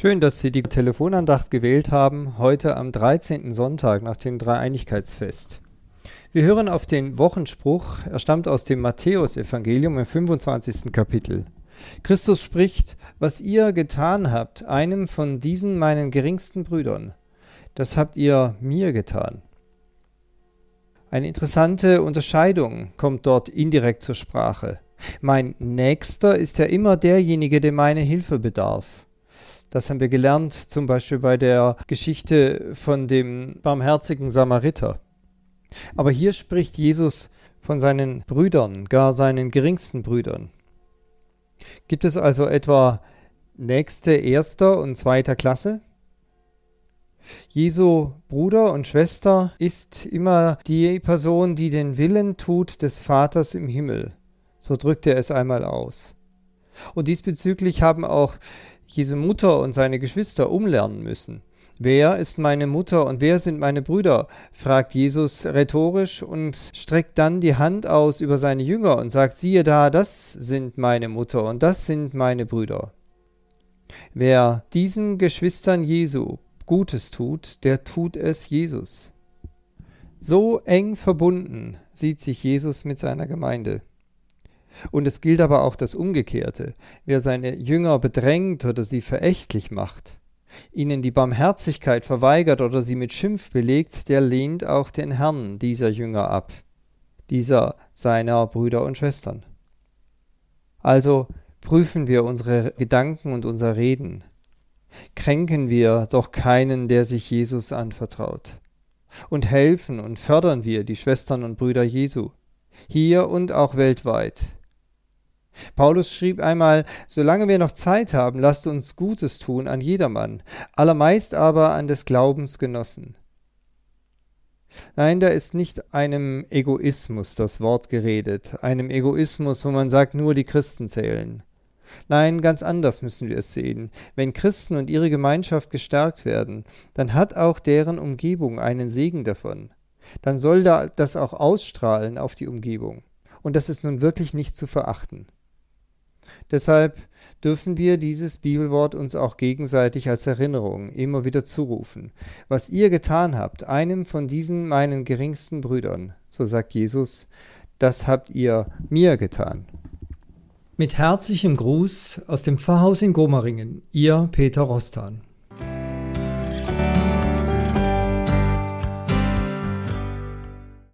Schön, dass Sie die Telefonandacht gewählt haben, heute am 13. Sonntag nach dem Dreieinigkeitsfest. Wir hören auf den Wochenspruch, er stammt aus dem Matthäusevangelium im 25. Kapitel. Christus spricht, was ihr getan habt, einem von diesen meinen geringsten Brüdern, das habt ihr mir getan. Eine interessante Unterscheidung kommt dort indirekt zur Sprache. Mein Nächster ist ja immer derjenige, der meine Hilfe bedarf. Das haben wir gelernt, zum Beispiel bei der Geschichte von dem barmherzigen Samariter. Aber hier spricht Jesus von seinen Brüdern, gar seinen geringsten Brüdern. Gibt es also etwa nächste erster und zweiter Klasse? Jesu Bruder und Schwester ist immer die Person, die den Willen tut des Vaters im Himmel. So drückt er es einmal aus. Und diesbezüglich haben auch Jesu Mutter und seine Geschwister umlernen müssen. Wer ist meine Mutter und wer sind meine Brüder? fragt Jesus rhetorisch und streckt dann die Hand aus über seine Jünger und sagt, siehe da, das sind meine Mutter und das sind meine Brüder. Wer diesen Geschwistern Jesu Gutes tut, der tut es Jesus. So eng verbunden sieht sich Jesus mit seiner Gemeinde. Und es gilt aber auch das Umgekehrte. Wer seine Jünger bedrängt oder sie verächtlich macht, ihnen die Barmherzigkeit verweigert oder sie mit Schimpf belegt, der lehnt auch den Herrn dieser Jünger ab, dieser seiner Brüder und Schwestern. Also prüfen wir unsere Gedanken und unser Reden. Kränken wir doch keinen, der sich Jesus anvertraut. Und helfen und fördern wir die Schwestern und Brüder Jesu, hier und auch weltweit, Paulus schrieb einmal, solange wir noch Zeit haben, lasst uns Gutes tun an jedermann, allermeist aber an des Glaubens Genossen. Nein, da ist nicht einem Egoismus das Wort geredet, einem Egoismus, wo man sagt, nur die Christen zählen. Nein, ganz anders müssen wir es sehen. Wenn Christen und ihre Gemeinschaft gestärkt werden, dann hat auch deren Umgebung einen Segen davon. Dann soll da das auch ausstrahlen auf die Umgebung. Und das ist nun wirklich nicht zu verachten. Deshalb dürfen wir dieses Bibelwort uns auch gegenseitig als Erinnerung immer wieder zurufen. Was ihr getan habt, einem von diesen meinen geringsten Brüdern, so sagt Jesus, das habt ihr mir getan. Mit herzlichem Gruß aus dem Pfarrhaus in Gomaringen, ihr Peter Rostan.